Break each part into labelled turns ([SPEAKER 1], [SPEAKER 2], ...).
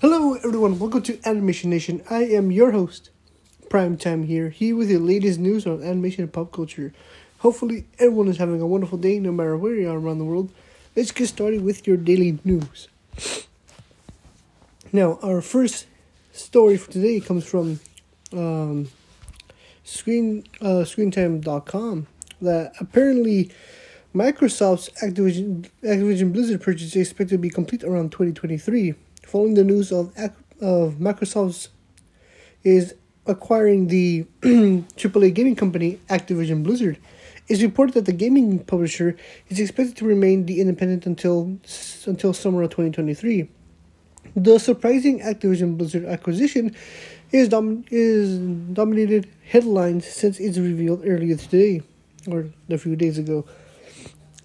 [SPEAKER 1] Hello, everyone. Welcome to Animation Nation. I am your host, Primetime here, here with the latest news on animation and pop culture. Hopefully, everyone is having a wonderful day no matter where you are around the world. Let's get started with your daily news. Now, our first story for today comes from um, screen uh, ScreenTime.com that apparently Microsoft's Activision Activision Blizzard purchase is expected to be complete around 2023 following the news of of Microsoft's is acquiring the AAA gaming company Activision Blizzard. It's reported that the gaming publisher is expected to remain the independent until until summer of 2023. The surprising Activision Blizzard acquisition is dom- is dominated headlines since it's revealed earlier today, or a few days ago,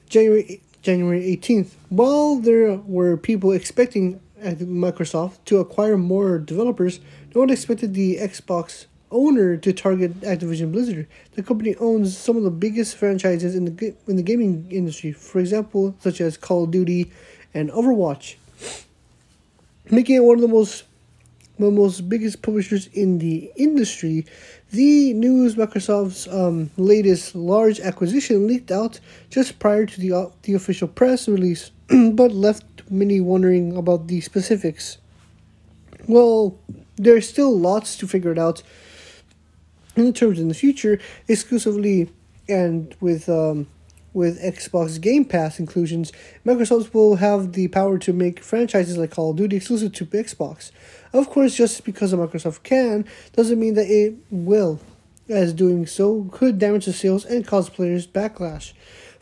[SPEAKER 1] January January 18th. While there were people expecting Microsoft to acquire more developers, no one expected the Xbox owner to target Activision Blizzard. The company owns some of the biggest franchises in the in the gaming industry, for example, such as Call of Duty and Overwatch, making it one of the most the most biggest publishers in the industry. The news Microsoft's um, latest large acquisition leaked out just prior to the uh, the official press release, but left many wondering about the specifics. Well, there's still lots to figure it out in terms in the future, exclusively and with um, with Xbox Game Pass inclusions, Microsoft will have the power to make franchises like Call of Duty exclusive to Xbox. Of course, just because Microsoft can doesn't mean that it will, as doing so could damage the sales and cause players backlash.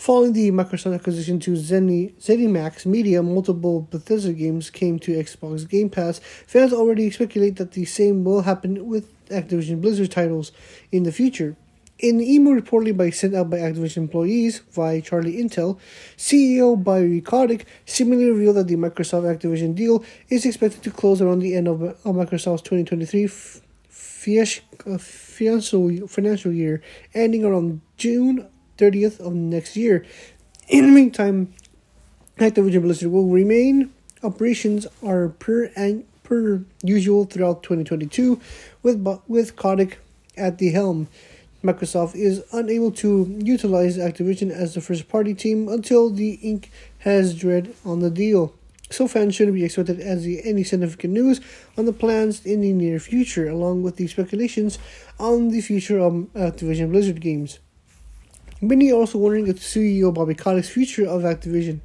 [SPEAKER 1] Following the Microsoft acquisition to Zeni, ZeniMax Media, multiple Bethesda games came to Xbox Game Pass. Fans already speculate that the same will happen with Activision Blizzard titles in the future. In an email reportedly by sent out by Activision employees via Charlie Intel, CEO Bobby Kotick similarly revealed that the Microsoft Activision deal is expected to close around the end of, of Microsoft's 2023 financial uh, financial year, ending around June 30th of next year. In the meantime, Activision Blizzard will remain operations are per and per usual throughout 2022 with with Kotick at the helm. Microsoft is unable to utilize Activision as the first party team until the ink has dried on the deal. So fans shouldn't be expected as the, any significant news on the plans in the near future, along with the speculations on the future of Activision Blizzard games. Many are also wondering if CEO Bobby Kotick's future of Activision.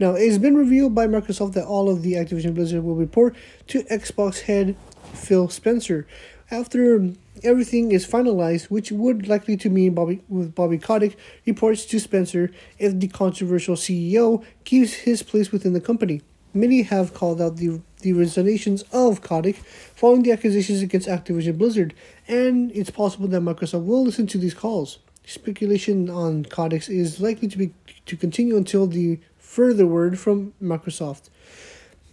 [SPEAKER 1] Now, it's been revealed by Microsoft that all of the Activision Blizzard will report to Xbox head Phil Spencer. After everything is finalized, which would likely to mean Bobby with Bobby Kotick reports to Spencer if the controversial CEO keeps his place within the company. Many have called out the the resignations of Kotick following the accusations against Activision Blizzard, and it's possible that Microsoft will listen to these calls. Speculation on Kotick's is likely to be to continue until the further word from Microsoft.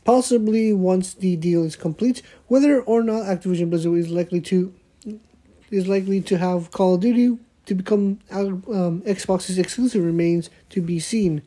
[SPEAKER 1] Possibly once the deal is complete, whether or not Activision Blizzard is likely to is likely to have Call of Duty to become um, Xbox's exclusive remains to be seen.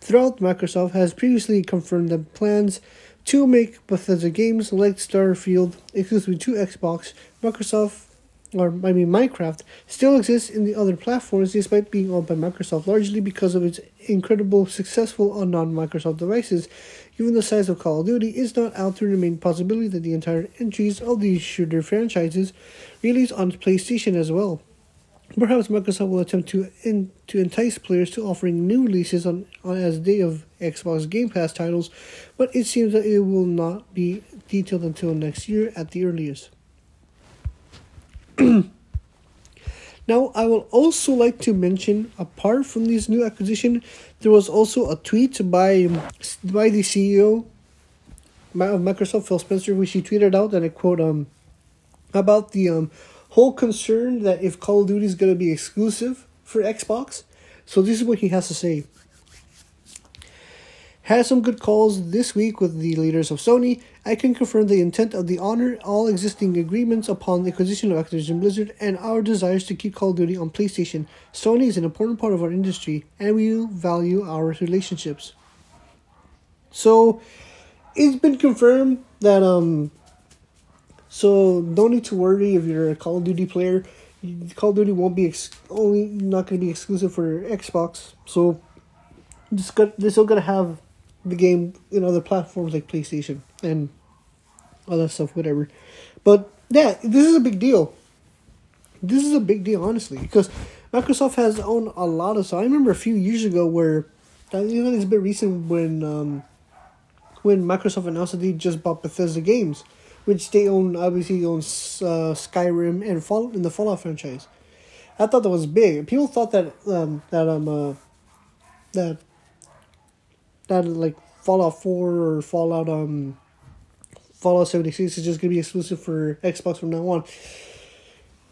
[SPEAKER 1] Throughout, Microsoft has previously confirmed that plans to make Bethesda games like Starfield exclusive to Xbox. Microsoft or I mean Minecraft, still exists in the other platforms despite being owned by Microsoft, largely because of its incredible successful on non-Microsoft devices. Given the size of Call of Duty, it's not out to remain possibility that the entire entries of these shooter franchises release on PlayStation as well. Perhaps Microsoft will attempt to in, to entice players to offering new releases on, on as day of Xbox Game Pass titles, but it seems that it will not be detailed until next year at the earliest. now, I will also like to mention, apart from this new acquisition, there was also a tweet by by the CEO of Microsoft, Phil Spencer, which he tweeted out, and I quote, um, about the um, whole concern that if Call of Duty is going to be exclusive for Xbox. So this is what he has to say had some good calls this week with the leaders of Sony. I can confirm the intent of the honor all existing agreements upon the acquisition of Activision Blizzard and our desires to keep Call of Duty on PlayStation. Sony is an important part of our industry and we value our relationships. So, it's been confirmed that um. So don't need to worry if you're a Call of Duty player. Call of Duty won't be ex- only not going to be exclusive for Xbox. So just got they're still gonna have the game in other platforms like PlayStation and other stuff, whatever. But yeah, this is a big deal. This is a big deal, honestly, because Microsoft has owned a lot of. So I remember a few years ago where, you know, it's a bit recent when um, when Microsoft announced that they just bought Bethesda Games, which they own obviously owns uh, Skyrim and Fall in the Fallout franchise. I thought that was big. People thought that um, that um uh, that that like Fallout Four or Fallout um Fallout seventy six is just gonna be exclusive for Xbox from now on.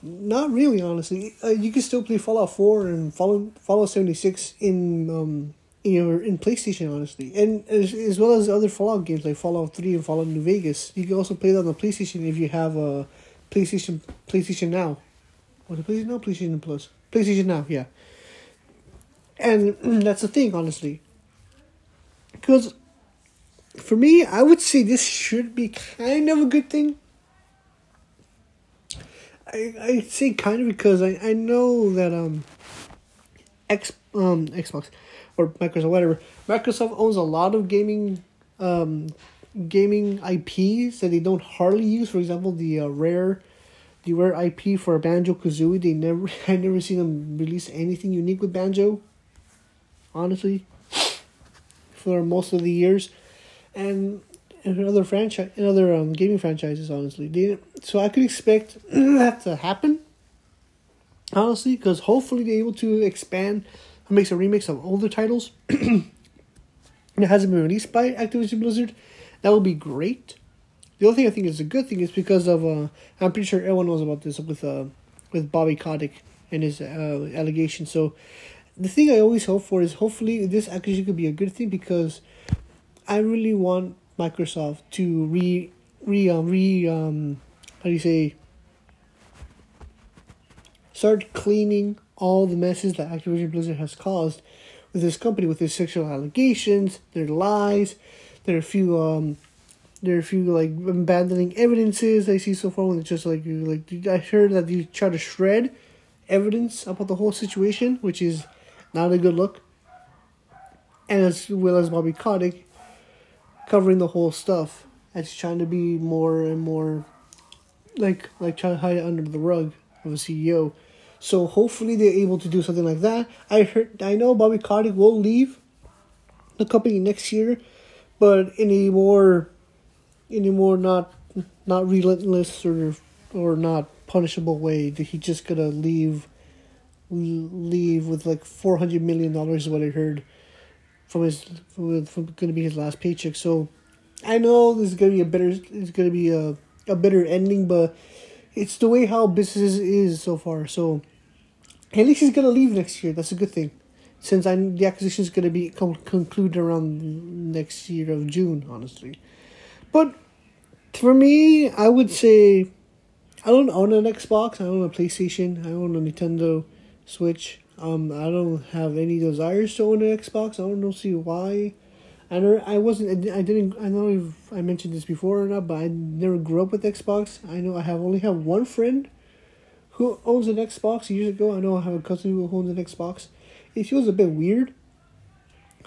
[SPEAKER 1] Not really, honestly. Uh, you can still play Fallout Four and Fallout Fallout seventy six in um in your in PlayStation, honestly, and as, as well as other Fallout games like Fallout Three and Fallout New Vegas. You can also play that on the PlayStation if you have a PlayStation PlayStation Now. What PlayStation Now? PlayStation Plus. PlayStation Now, yeah. And that's the thing, honestly. Because for me, I would say this should be kind of a good thing. I I say kind of because I, I know that um X um Xbox or Microsoft whatever Microsoft owns a lot of gaming um gaming IPs that they don't hardly use. For example, the uh, rare the rare IP for Banjo Kazooie. They never I never seen them release anything unique with Banjo. Honestly, for most of the years, and other franchise other um, gaming franchises. Honestly, they, so I could expect that to happen. Honestly, because hopefully they're able to expand and make some remakes of older titles. it hasn't been released by Activision Blizzard. That would be great. The only thing I think is a good thing is because of uh, I'm pretty sure everyone knows about this with uh, with Bobby Kotick and his uh, allegations. So the thing I always hope for is hopefully this acquisition could be a good thing because I really want Microsoft to re re um, re um how do you say start cleaning all the messes that Activision Blizzard has caused with this company with their sexual allegations, their lies, there are a few um there are a few like abandoning evidences I see so far when it's just like you like I heard that you try to shred evidence about the whole situation, which is not a good look. And as well as Bobby Kotick covering the whole stuff. As trying to be more and more like like trying to hide it under the rug of a CEO. So hopefully they're able to do something like that. I heard I know Bobby Kotick will leave the company next year, but in a more in a more not not relentless or or not punishable way. That he just gonna leave leave with like four hundred million dollars is what I heard from his from, from going to be his last paycheck. So I know this is going to be a better it's going to be a a better ending, but it's the way how business is so far. So at least he's going to leave next year. That's a good thing. Since I the acquisition is going to be com- concluded around next year of June, honestly. But for me, I would say I don't own an Xbox. I own a PlayStation. I own a Nintendo Switch. Um, I don't have any desires to own an Xbox. I don't know see why. I never, I wasn't, I didn't, I don't know if I mentioned this before or not, but I never grew up with Xbox. I know I have only have one friend who owns an Xbox years ago. I know I have a cousin who owns an Xbox. It feels a bit weird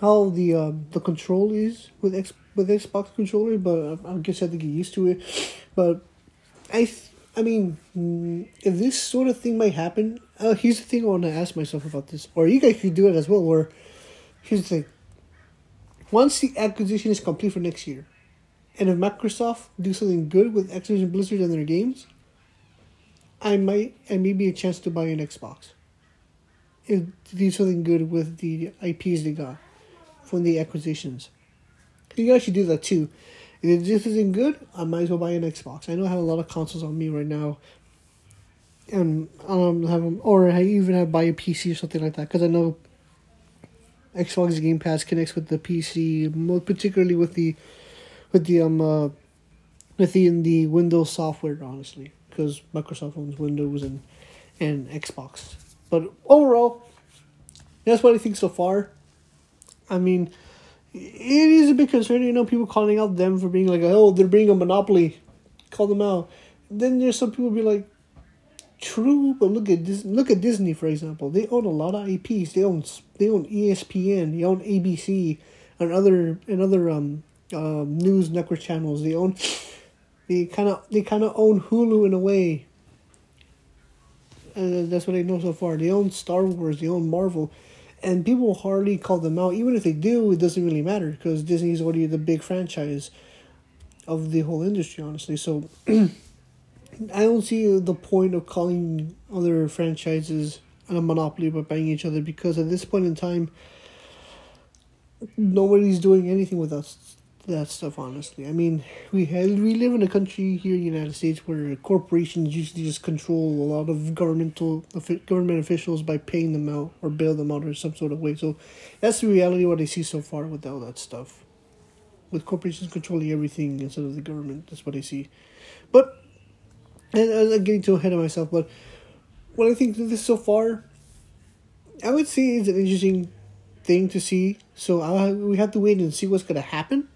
[SPEAKER 1] how the um, the control is with X with Xbox controller, but I, guess I have to get used to it. But I, I mean, mm, if this sort of thing might happen, uh, here's the thing I want to ask myself about this, or you guys could do it as well. Where here's the thing: once the acquisition is complete for next year, and if Microsoft do something good with Activision Blizzard and their games, I might and maybe a chance to buy an Xbox. If do something good with the IPs they got from the acquisitions, you guys should do that too. If this isn't good, I might as well buy an Xbox. I know I have a lot of consoles on me right now, and um have them, or I even have buy a PC or something like that because I know Xbox Game Pass connects with the PC, more particularly with the with the um uh, with the in the Windows software. Honestly, because Microsoft owns Windows and and Xbox. But overall, that's what I think so far. I mean, it is a bit concerning. You know, people calling out them for being like, oh, they're being a monopoly. Call them out. Then there's some people be like, true, but look at this. Look at Disney, for example. They own a lot of IPs. They own they own ESPN. They own ABC and other and other um, uh, news network channels. They own. They kind of they kind of own Hulu in a way. And that's what I know so far. They own Star Wars. They own Marvel and people hardly call them out. Even if they do, it doesn't really matter because Disney is already the big franchise of the whole industry, honestly. So I don't see the point of calling other franchises a monopoly by buying each other because at this point in time, nobody's doing anything with us that stuff honestly. I mean we have, we live in a country here in the united states where corporations usually just control a lot of governmental government officials by paying them out or bail them out or some sort of way. So that's the reality what i see so far with all that stuff. With corporations controlling everything instead of the government that's what i see. But and i'm getting too ahead of myself but what i think this so far i would say is an interesting thing to see. So I, we have to wait and see what's going to happen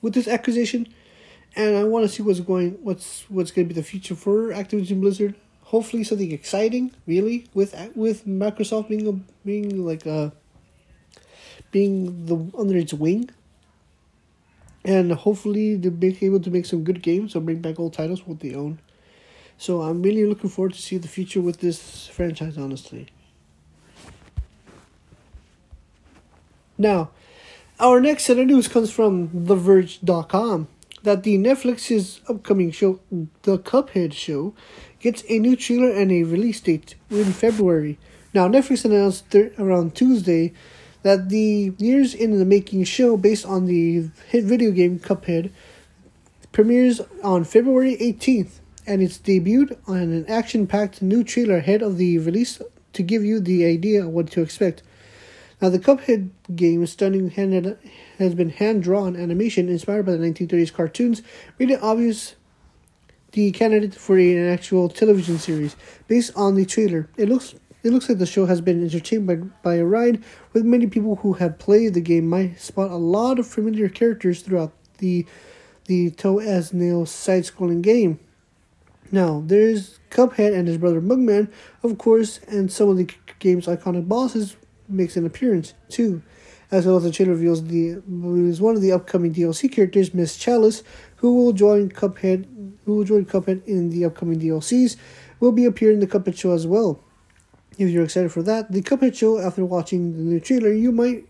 [SPEAKER 1] with this acquisition, and I want to see what's going what's what's going to be the future for Activision Blizzard. Hopefully, something exciting, really, with with Microsoft being a, being like a being the under its wing, and hopefully they'll be able to make some good games or bring back old titles what they own. So I'm really looking forward to see the future with this franchise. Honestly. Now, our next set of news comes from TheVerge.com that the Netflix's upcoming show, The Cuphead Show, gets a new trailer and a release date in February. Now, Netflix announced around Tuesday that the years in the making show, based on the hit video game Cuphead, premieres on February 18th and it's debuted on an action packed new trailer ahead of the release to give you the idea of what to expect. Now, the Cuphead game, stunning hand has been hand drawn animation inspired by the 1930s cartoons, made it obvious the candidate for an actual television series based on the trailer. It looks it looks like the show has been entertained by, by a ride, with many people who have played the game might spot a lot of familiar characters throughout the the toe as nail side scrolling game. Now, there's Cuphead and his brother Mugman, of course, and some of the game's iconic bosses makes an appearance too. As well as the trailer reveals the is one of the upcoming DLC characters, Miss Chalice, who will join Cuphead who will join Cuphead in the upcoming DLCs, will be appearing in the Cuphead show as well. If you're excited for that, the Cuphead show after watching the new trailer, you might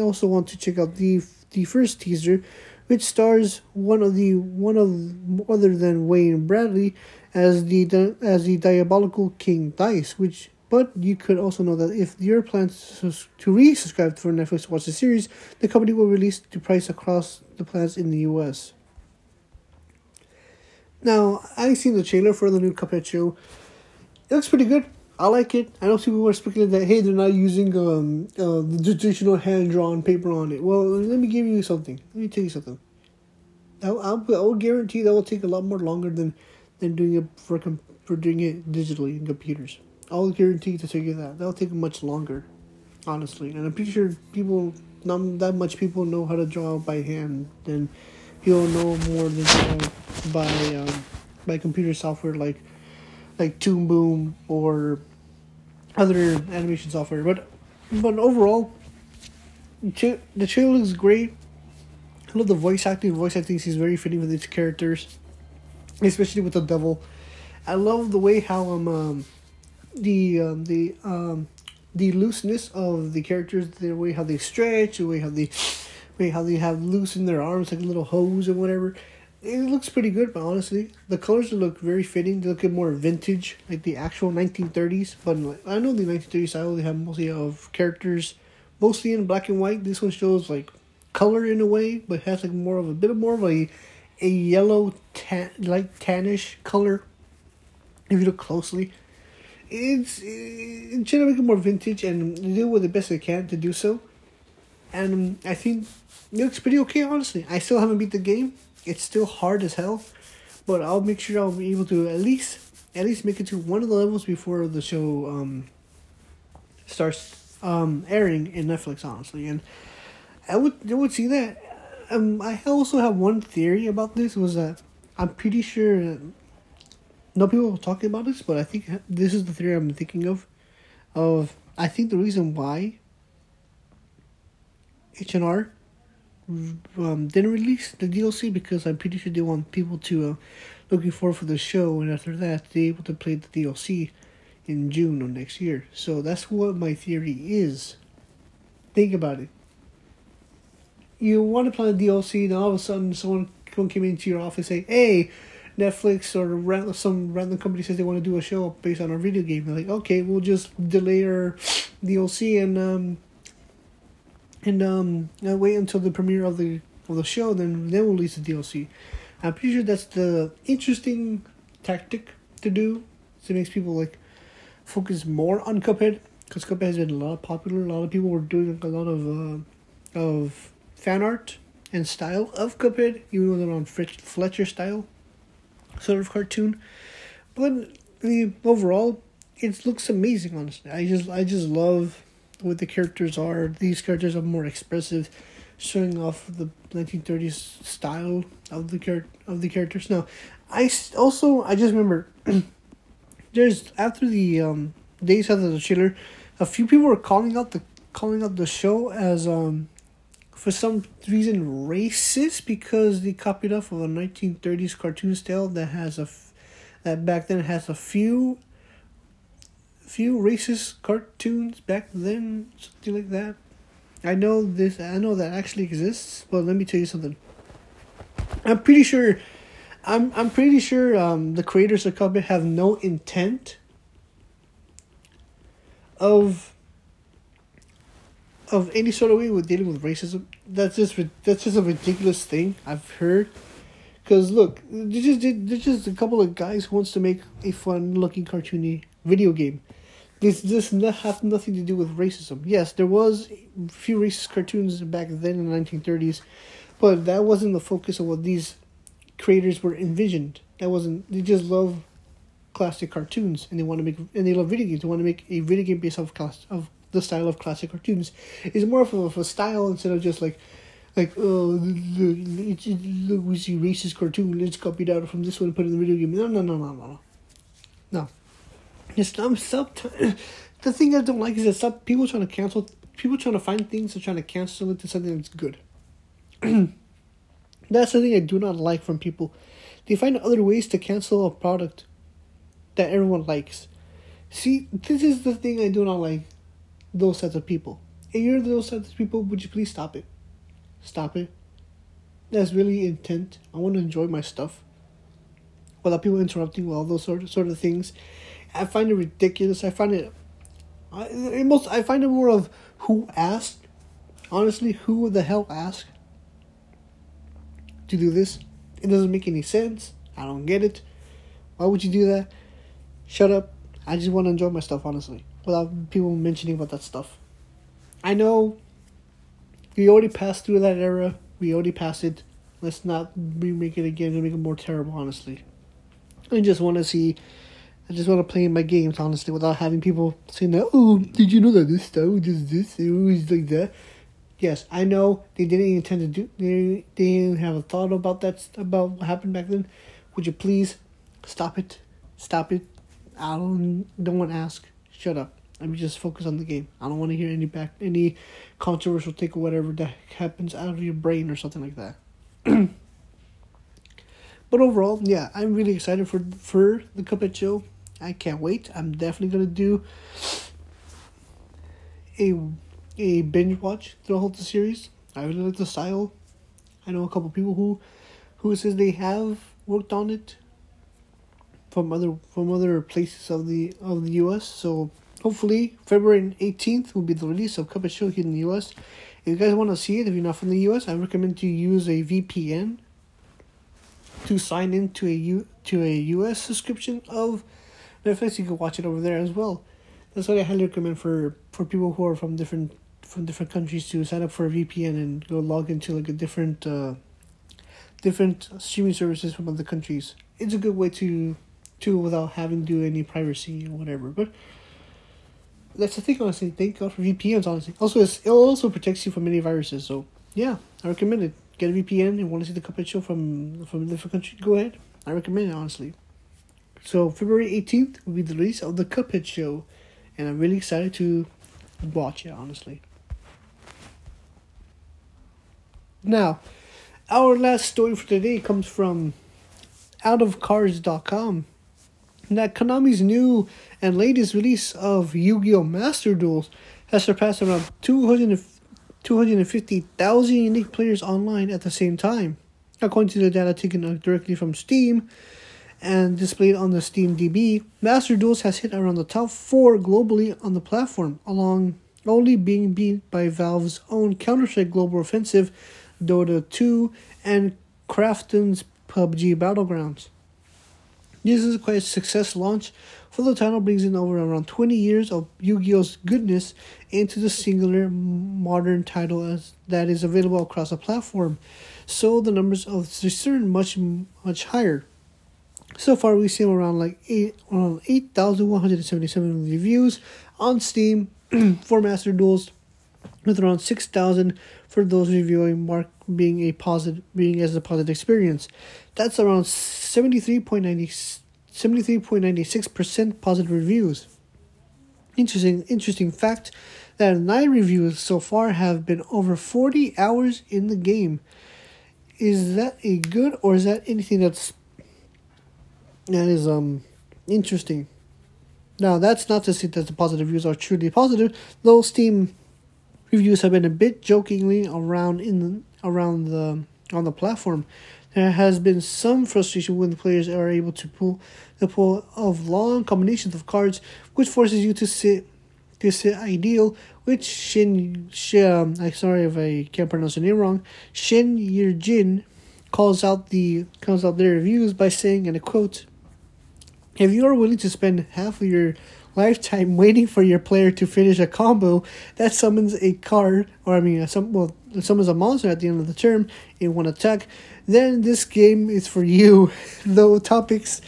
[SPEAKER 1] also want to check out the the first teaser, which stars one of the one of other than Wayne Brady as the as the diabolical King Dice, which but you could also know that if your plans to resubscribe for Netflix to watch the series, the company will release the price across the plans in the US. Now, I've seen the trailer for the new Cuphead show. It looks pretty good. I like it. I know people were speculating that hey, they're not using um uh, the traditional hand drawn paper on it. Well, let me give you something. Let me tell you something. I I will guarantee that will take a lot more longer than than doing it for for doing it digitally in computers. I'll guarantee to tell you that that'll take much longer, honestly. And I'm pretty sure people, not that much people know how to draw by hand. Then people know more than draw by um, by computer software like like Toon Boom or other animation software. But but overall, the trailer looks great. I love the voice acting. Voice acting seems very fitting with its characters, especially with the devil. I love the way how um, um the um, the um, the looseness of the characters, the way how they stretch, the way how they way how they have loose in their arms like a little hose or whatever. It looks pretty good, but honestly, the colors look very fitting. They look more vintage, like the actual 1930s. But I know the 1930s style they have mostly of characters, mostly in black and white. This one shows like color in a way, but has like more of a bit of more of a a yellow tan like tannish color. If you look closely, it's it trying to make it more vintage and do what the best they can to do so. And I think it looks pretty okay, honestly. I still haven't beat the game. It's still hard as hell, but I'll make sure I'll be able to at least at least make it to one of the levels before the show um starts um airing in Netflix, honestly. And I would I would see that. Um, I also have one theory about this was that I'm pretty sure no people were talking about this, but I think this is the theory I'm thinking of. Of I think the reason why H and R um, didn't release the DLC because I'm pretty sure they want people to uh, looking forward for the show, and after that, they able to play the DLC in June of next year. So that's what my theory is. Think about it. You want to play the DLC, and all of a sudden, someone came into your office and say, "Hey." Netflix or some random company says they want to do a show based on our video game. They're like, okay, we'll just delay our DLC and um, and um, wait until the premiere of the of the show. Then then we'll release the DLC. I'm pretty sure that's the interesting tactic to do. So it makes people like focus more on Cuphead because Cuphead has been a lot popular. A lot of people were doing a lot of uh, of fan art and style of Cuphead, even though they're on Fletcher style sort of cartoon. But the overall, it looks amazing. Honestly, I just I just love what the characters are. These characters are more expressive showing off the 1930s style of the char- of the characters. Now, I also I just remember there's after the um, days after the trailer, a few people were calling out the calling out the show as um for some reason racist because they copied off of a 1930s cartoon style that has a f- that back then has a few few racist cartoons back then something like that I know this. I know that actually exists. But let me tell you something. I'm pretty sure. I'm I'm pretty sure um, the creators of Cuphead have no intent of of any sort of way with dealing with racism. That's just that's just a ridiculous thing I've heard. Cause look, there's just there's just a couple of guys who wants to make a fun looking cartoony video game. This this not have nothing to do with racism. Yes, there was a few racist cartoons back then in the nineteen thirties, but that wasn't the focus of what these creators were envisioned. That wasn't. They just love classic cartoons, and they want to make and they love video games. They want to make a video game based off class of the style of classic cartoons. It's more of a, of a style instead of just like like oh look, look we see racist cartoon. Let's copy that from this one and put it in the video game. No no no no no no. no Just I'm sub. the thing I don't like is that some people trying to cancel. People trying to find things and trying to cancel it to something that's good. that's the thing I do not like from people. They find other ways to cancel a product that everyone likes. See, this is the thing I do not like. Those sets of people. If you're those sets of people, would you please stop it? Stop it. That's really intent. I want to enjoy my stuff without people interrupting with all those sort of, sort of things. I find it ridiculous. I find it, I it most I find it more of who asked. Honestly, who the hell asked to do this? It doesn't make any sense. I don't get it. Why would you do that? Shut up. I just want to enjoy my stuff, honestly, without people mentioning about that stuff. I know we already passed through that era. We already passed it. Let's not remake it again and make it more terrible, honestly. I just want to see I just want to play my games honestly without having people saying that. Oh, did you know that this style does this? It was like that. Yes, I know they didn't intend to do. They they didn't have a thought about that about what happened back then. Would you please stop it? Stop it. I don't don't want to ask. Shut up. Let me just focus on the game. I don't want to hear any back any controversial take or whatever that happens out of your brain or something like that. but overall, yeah, I'm really excited for for the Cuphead show. I can't wait. I'm definitely gonna do a a binge watch through the series. I really like the style. I know a couple people who who says they have worked on it from other from other places of the of the US. So hopefully February eighteenth will be the release of Cuphead Show here in the US. If you guys want to see it, if you're not from the US, I recommend to use a VPN to sign into a U to a US subscription of Netflix, you can watch it over there as well. That's what I highly recommend for for people who are from different from different countries to sign up for a VPN and go log into like a different uh, different streaming services from other countries. It's a good way to to without having to do any privacy or whatever. But that's the thing honestly. Thank God for VPNs honestly. Also, it also protects you from many viruses. So yeah, I recommend it. Get a VPN and want to see the Cuphead show from from a different country. Go ahead. I recommend it honestly. So February eighteenth will be the release of the Cuphead show, and I'm really excited to watch it. Honestly. Now, our last story for today comes from That Konami's new and latest release of Yu Gi Oh! Master Duels has surpassed around 200, 250,000 unique players online at the same time, according to the data taken directly from Steam and displayed on the Steam DB. Master Duels has hit around the top four globally on the platform, along only being beat by Valve's own Counter Strike Global Offensive, Dota 2, and Krafton's PUBG Battlegrounds. This is quite a success launch, for the title brings in over around 20 years of Yu-Gi-Oh's goodness into the singular modern title as that is available across the platform. So the numbers of discern much much higher. So far we've seen around like eight around eight thousand one hundred and seventy seven reviews on Steam for Master Duels with around six thousand for those reviewing mark being a positive being as a positive experience. That's around 73.96% positive reviews. Interesting interesting fact that nine reviews so far have been over 40 hours in the game. Is that a good or is that anything that's that is um interesting? Now that's not to say that the positive reviews are truly positive. though Steam reviews have been a bit jokingly around in the, around the on the platform. There has been some frustration when the players are able to pull the pull of long combinations of cards, which forces you to sit to sit ideal. Which Shin, Shin um, I'm sorry if I can't pronounce the name wrong. Shin Yirjin calls out the calls out their reviews by saying, and I quote, "If you are willing to spend half of your lifetime waiting for your player to finish a combo that summons a card, or I mean, some well, summons a monster at the end of the turn in one attack, then this game is for you. Though topics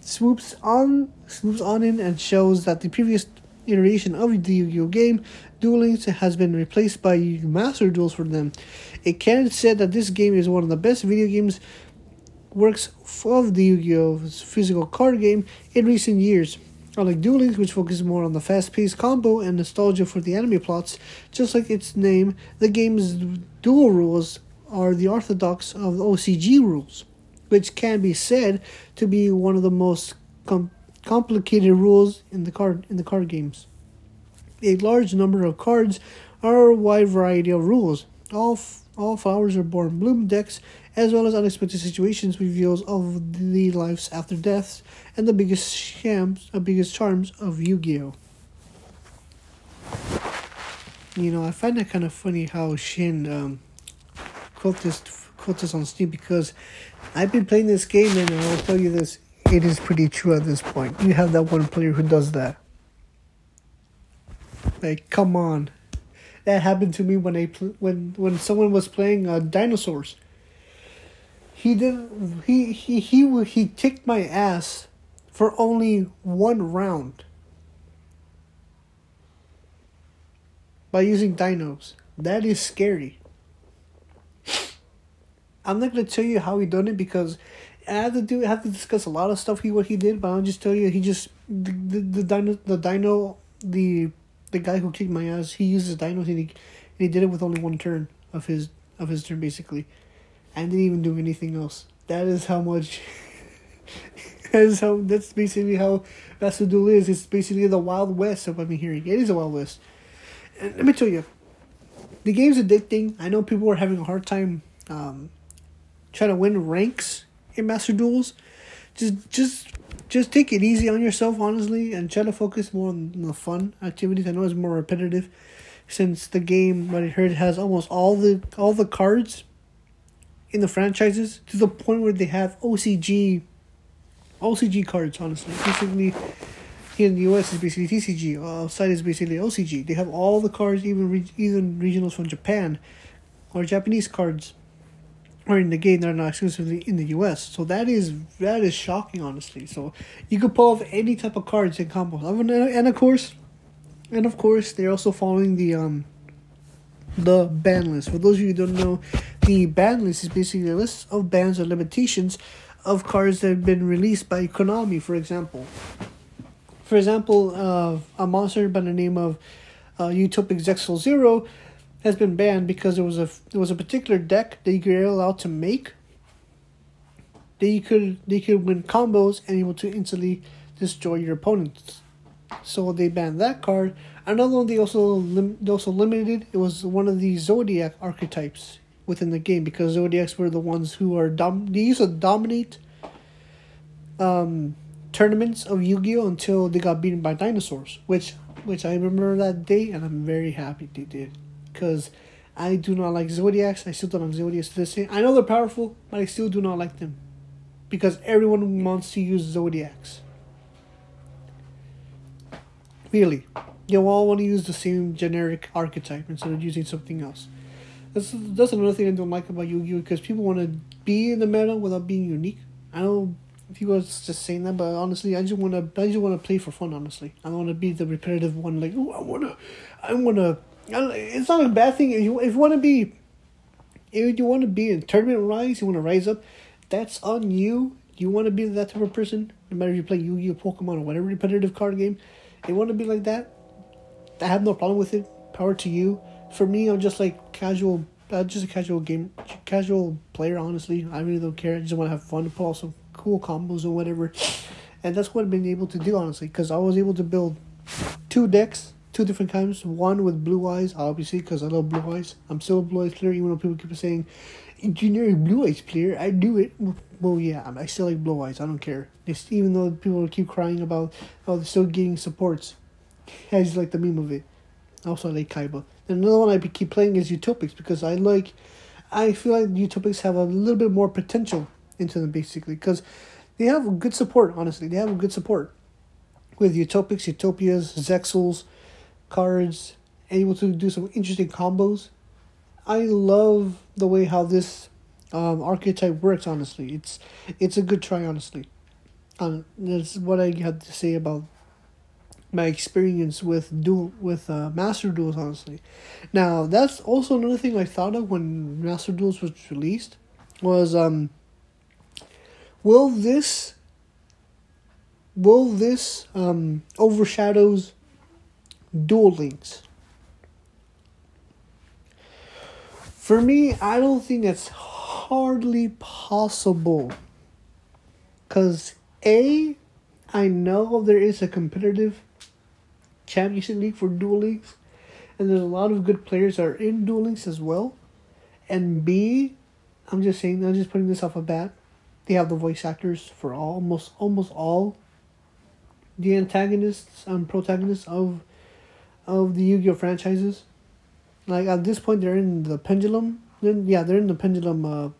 [SPEAKER 1] swoops on swoops on in and shows that the previous iteration of the Yu-Gi-Oh game, Duel Links has been replaced by Master Duels for them. It can said that this game is one of the best video games works of the Yu-Gi-Oh physical card game in recent years. Unlike Duel Links, which focuses more on the fast-paced combo and nostalgia for the anime plots, just like its name, the game's duel rules are the orthodox of OCG rules, which can be said to be one of the most com- complicated rules in the card in the card games. A large number of cards are a wide variety of rules. All f- all flowers are born bloom decks as well as unexpected situations reveals of the lives after deaths and the biggest shams, the biggest charms of Yu-Gi-Oh. You know, I find that kind of funny how Shin um, quote this quote this on Steam because I've been playing this game and I will tell you this, it is pretty true at this point. You have that one player who does that. Like, come on. That happened to me when I pl- when when someone was playing uh, dinosaurs he did he he he he kicked my ass for only one round by using dinos. That is scary. I'm not gonna tell you how he done it because I have to do I have to discuss a lot of stuff he what he did, but I'll just tell you he just the the, the dino the dino the the guy who kicked my ass he uses dinos and he and he did it with only one turn of his of his turn basically and didn't even do anything else. That is how much. that is how. That's basically how Master Duel is. It's basically the Wild West of what I'm hearing. It is a Wild West. And let me tell you, the game's addicting. I know people are having a hard time um, trying to win ranks in Master Duels. Just, just, just take it easy on yourself, honestly, and try to focus more on the fun activities. I know it's more repetitive, since the game, what I heard, has almost all the all the cards in the franchises to the point where they have OCG OCG cards, honestly. Basically, here in the US is basically TCG. Outside is basically OCG. They have all the cards, even re- even regionals from Japan, or Japanese cards, are in the game. They're not exclusively in the US. So that is that is shocking, honestly. So you could pull off any type of cards in combos, and of course, and of course, they're also following the um the ban list. For those of you who don't know, the ban list is basically a list of bans or limitations of cards that have been released by Konami, for example. For example, uh, a monster by the name of uh, Utopic Zexal Zero has been banned because there was a there was a particular deck that you were allowed to make. That you could they could win combos and able to instantly destroy your opponents. So they banned that card. Another one they also lim- they also limited. It was one of the Zodiac archetypes within the game because Zodiacs were the ones who are dom- they used to dominate um, tournaments of Yu-Gi-Oh until they got beaten by dinosaurs, which which I remember that day and I'm very happy they did because I do not like Zodiacs. I still don't like Zodiacs to this day. I know they're powerful, but I still do not like them because everyone wants to use Zodiacs. Really, you all want to use the same generic archetype instead of using something else. That's that's another thing I don't like about Yu-Gi-Oh because people want to be in the meta without being unique. I know people are just saying that, but honestly, I just want to I just want to play for fun. Honestly, I don't want to be the repetitive one. Like, oh, I wanna, I wanna. It's not a bad thing if you if you want to be, if you want to be in tournament rise, you want to rise up. That's on you. You want to be that type of person, no matter if you play Yu-Gi-Oh, Pokemon, or whatever repetitive card game. You want to be like that. I have no problem with it. Power to you. For me, I'm just like casual. Uh, just a casual game, casual player. Honestly, I really don't care. I just want to have fun, pull some cool combos or whatever, and that's what I've been able to do honestly. Because I was able to build two decks, two different kinds. One with blue eyes, obviously, because I love blue eyes. I'm still a blue eyes player, even though people keep saying, "Generic blue eyes player." I do it. Well, yeah, I still like blue eyes. I don't care. Even though people keep crying about, oh, they're still getting supports. I just like the meme of it. Also, I like Kaiba. And another one I keep playing is Utopics because I like, I feel like Utopics have a little bit more potential into them basically because they have good support. Honestly, they have good support with Utopics, Utopias, Zexals, cards, able to do some interesting combos. I love the way how this um, archetype works. Honestly, it's it's a good try. Honestly, um, that's what I have to say about my experience with dual with uh, Master Duels. Honestly, now that's also another thing I thought of when Master Duels was released was um. Will this will this um overshadows Duel Links? For me, I don't think it's hardly possible. Cause A, I know there is a competitive championship league for Duel Links, and there's a lot of good players that are in Duel Links as well. And B, I'm just saying, I'm just putting this off a bat. They have the voice actors for almost almost all the antagonists and protagonists of of the Yu-Gi-Oh franchises. Like at this point, they're in the Pendulum. Then yeah, they're in the Pendulum. Uh,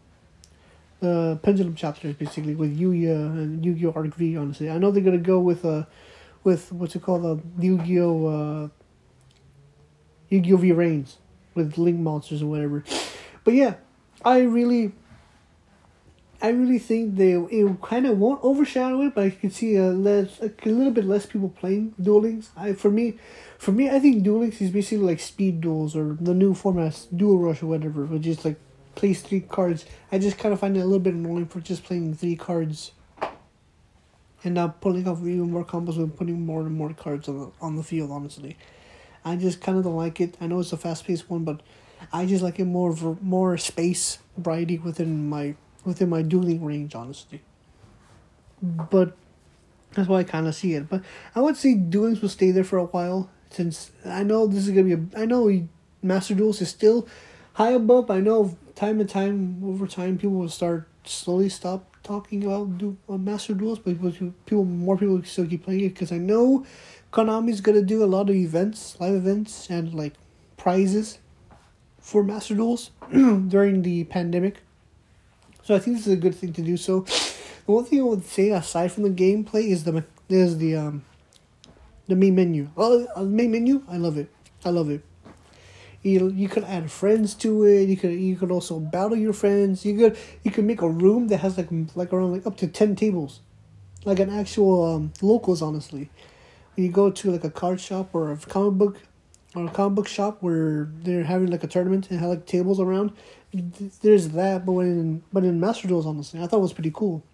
[SPEAKER 1] the Pendulum chapters basically with Yu Yuya and Yu-Gi-Oh Arc V. Honestly, I know they're gonna go with uh, with what's it called the Yu-Gi-Oh uh, Yu-Gi-Oh VRAINS with Link monsters or whatever. But yeah, I really I really think they it kind of won't overshadow it, but I can see a less a little bit less people playing Duel Links. I for me, for me, I think Duel Links is basically like speed duels or the new format, Dual Rush or whatever, which is like plays three cards. I just kind of find it a little bit annoying for just playing three cards, and not pulling off even more combos and putting more and more cards on the on the field. Honestly, I just kind of don't like it. I know it's a fast paced one, but I just like it more more space variety within my within my dueling range, honestly. But that's why I kind of see it. But I would say Duel Links will stay there for a while since I know this is gonna be a. I know Master Duels is still high above. I know time and time over time people will start slowly stop talking about do uh, Master Duels, but people, more people still keep playing it because I know Konami's gonna do a lot of events, live events, and like prizes for Master Duels during the pandemic. So I think this is a good thing to do. So the one thing I would say aside from the gameplay is the is the um the main menu. Oh, the main menu, I love it. I love it. You you could add friends to it. You could you could also battle your friends. You could you could make a room that has like like around like up to ten tables, like an actual um, locals. Honestly, when you go to like a card shop or a comic book or a comic book shop where they're having like a tournament and have like tables around. There's that, but when in, but in Master Duels, honestly, I thought it was pretty cool.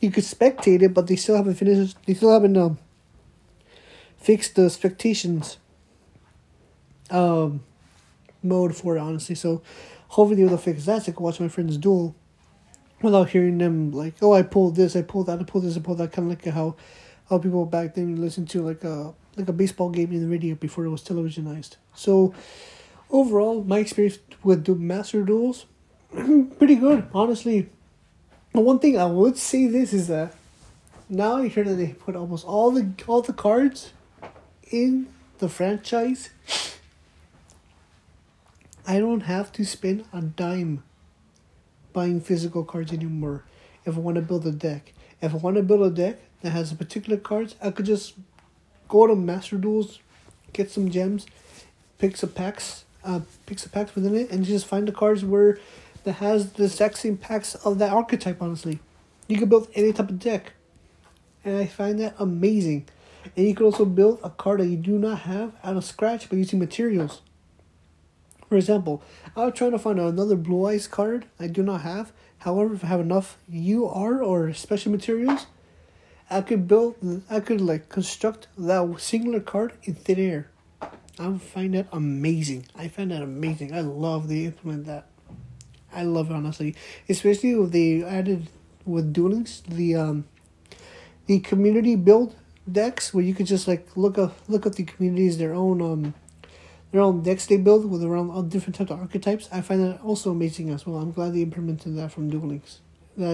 [SPEAKER 1] You could spectate it, but they still haven't finished. They still haven't um, fixed the expectations um, mode for it, honestly. So hopefully they'll fix that so I can watch my friends duel without hearing them like, oh, I pulled this, I pulled that, I pulled this, I pulled that. Kind of like how how people back then listened to like a like a baseball game in the radio before it was televisionized. So overall, my experience with the Master Duels, pretty good, honestly. And one thing I would say this is that now I hear that they put almost all the all the cards in the franchise. I don't have to spend a dime buying physical cards anymore if I want to build a deck. If I want to build a deck that has a particular cards, I could just go to Master Duels, get some gems, pick some packs, uh, pick some packs within it, and just find the cards where that has the exact same packs of that archetype. Honestly, you can build any type of deck, and I find that amazing. And you can also build a card that you do not have out of scratch by using materials. For example, I was trying to find another Blue Eyes card I do not have. However, if I have enough UR or special materials, I could build, I could like construct that singular card in thin air. I find that amazing. I find that amazing. I love they implement that. I love it honestly, especially if they added with Duel Links the um, the community build decks where you could just like look up look up the communities their own um their own decks they build with around uh, all different types of archetypes. I find that also amazing as well. I'm glad they implemented that from Duel Links. I,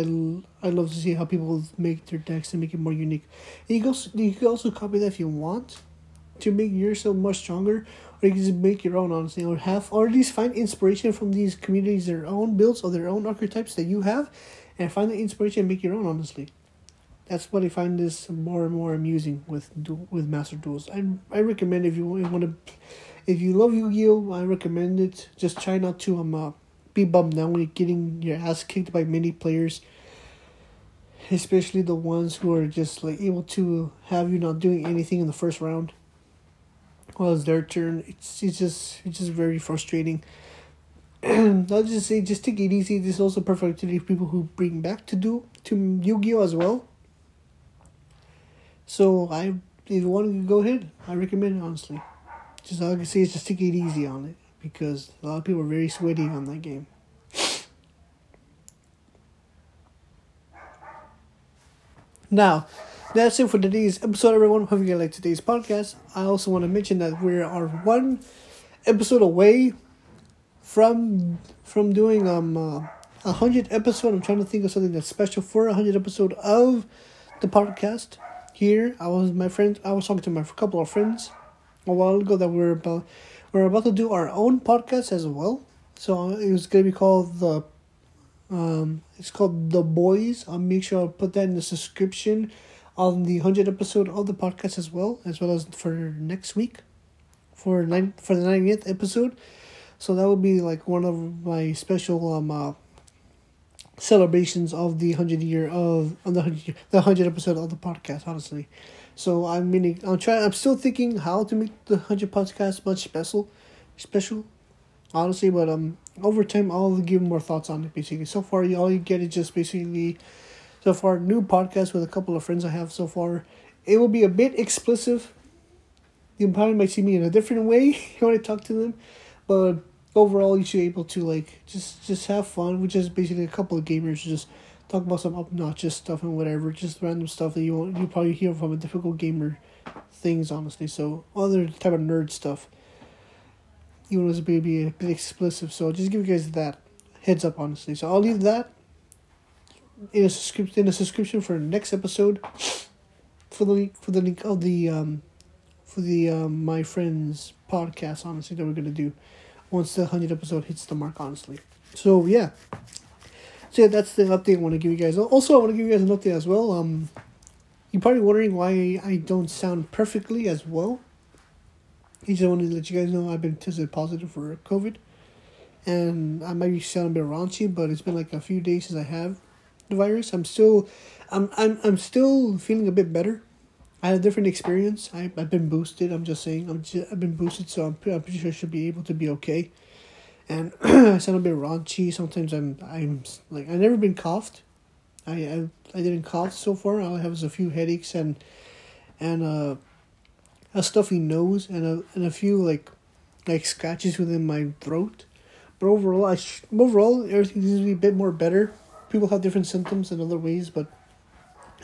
[SPEAKER 1] I love to see how people make their decks and make it more unique. And you, go, you can also copy that if you want to make yourself much stronger, or you can just make your own, honestly, or have, or at least find inspiration from these communities, their own builds or their own archetypes that you have, and find the inspiration and make your own, honestly. That's what I find this more and more amusing with with Master Duels. I I recommend if you want to if you love Yu-Gi-Oh, I recommend it. Just try not to um uh, be bummed out when you're getting your ass kicked by many players, especially the ones who are just like able to have you not doing anything in the first round. While it's their turn, it's it's just it's just very frustrating. I'll just say, just take it easy. This is also perfect to for people who bring back to do to Yu-Gi-Oh as well. So I, if you want to go ahead, I recommend it honestly. Just all I can say is just take it easy on it because a lot of people are very sweaty on that game. Now, that's it for today's episode, everyone. Hope you like today's podcast. I also want to mention that we are one episode away from from doing um uh, a hundred episode. I'm trying to think of something that's special for a hundred episode of the podcast. Here, I was my friend. I was talking to my couple of friends a while ago that we're about we're about to do our own podcast as well. So it was gonna be called the um it's called The Boys. I'll make sure I'll put that in the subscription on the hundred episode of the podcast as well, as well as for next week. For nine for the ninetieth episode. So that would be like one of my special um uh, celebrations of the hundred year of on the hundred the hundred episode of the podcast, honestly. So I'm meaning I'm trying. I'm still thinking how to make the hundred podcast much special, special, honestly. But um, over time I'll give more thoughts on it. Basically, so far all you get is just basically, so far new podcast with a couple of friends I have so far. It will be a bit explicit. You probably might see me in a different way when I talk to them, but overall you should be able to like just just have fun, which is basically a couple of gamers just talk about some obnoxious stuff and whatever, just random stuff that you won't you probably hear from a difficult gamer things honestly. So other type of nerd stuff. Even though it's be a bit explicit, so I'll just give you guys that heads up honestly. So I'll leave that in a subscription in a subscription for next episode for the link for the link of the um for the um my friends podcast honestly that we're gonna do once the hundred episode hits the mark honestly. So yeah. So yeah, that's the update I want to give you guys. Also, I want to give you guys an update as well. Um, you're probably wondering why I don't sound perfectly as well. I just wanted to let you guys know I've been tested positive for COVID, and I might be sounding a bit raunchy, but it's been like a few days since I have the virus. I'm still, I'm I'm I'm still feeling a bit better. I had a different experience. I I've been boosted. I'm just saying. I'm just, I've been boosted, so I'm I'm pretty sure I should be able to be okay. And I sound a bit raunchy. Sometimes I'm I'm like I've never been coughed. I I, I didn't cough so far. All I have is a few headaches and and uh, a stuffy nose and a and a few like like scratches within my throat. But overall, I sh- overall everything seems to be a bit more better. People have different symptoms in other ways, but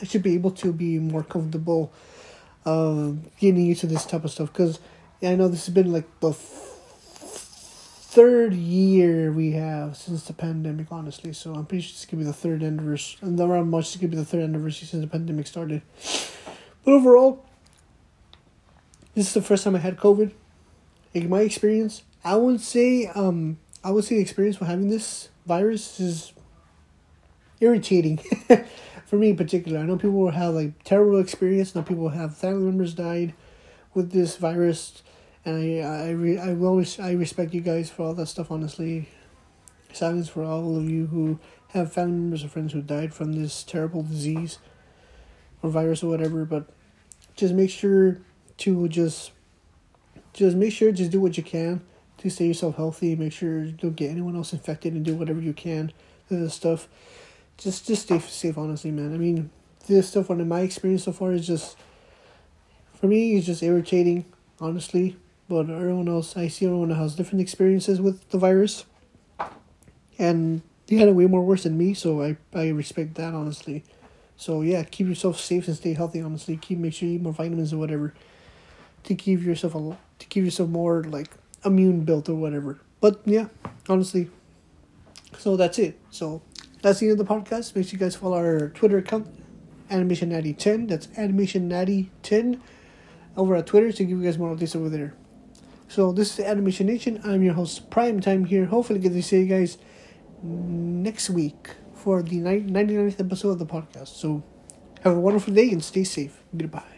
[SPEAKER 1] I should be able to be more comfortable uh, getting used to this type of stuff because yeah, I know this has been like the third year we have since the pandemic, honestly. So I'm pretty sure this could be the third anniversary, and around March this could be the third anniversary since the pandemic started. But overall, this is the first time I had COVID. In my experience, I would say um I would say the experience for having this virus is irritating. for me in particular, I know people have like terrible experience. I know people have family members died with this virus, and I I re, I res- I respect you guys for all that stuff. Honestly, silence for all of you who have family members or friends who died from this terrible disease or virus or whatever. But just make sure to just just make sure just do what you can to stay yourself healthy. Make sure you don't get anyone else infected, and do whatever you can to this stuff just just stay safe honestly man i mean this stuff in my experience so far is just for me it's just irritating honestly but everyone else i see everyone has different experiences with the virus and they had it way more worse than me so i i respect that honestly so yeah keep yourself safe and stay healthy honestly keep make sure you eat more vitamins or whatever to keep yourself a to keep yourself more like immune built or whatever but yeah honestly so that's it so that's the end of the podcast. Make sure you guys follow our Twitter account, Animation Natty 10. That's Animation Natty 10 over at Twitter to give you guys more updates over there. So this is the Animation Nation. I'm your host, Prime Time here. Hopefully get to see you guys next week for the 99th episode of the podcast. So have a wonderful day and stay safe. Goodbye.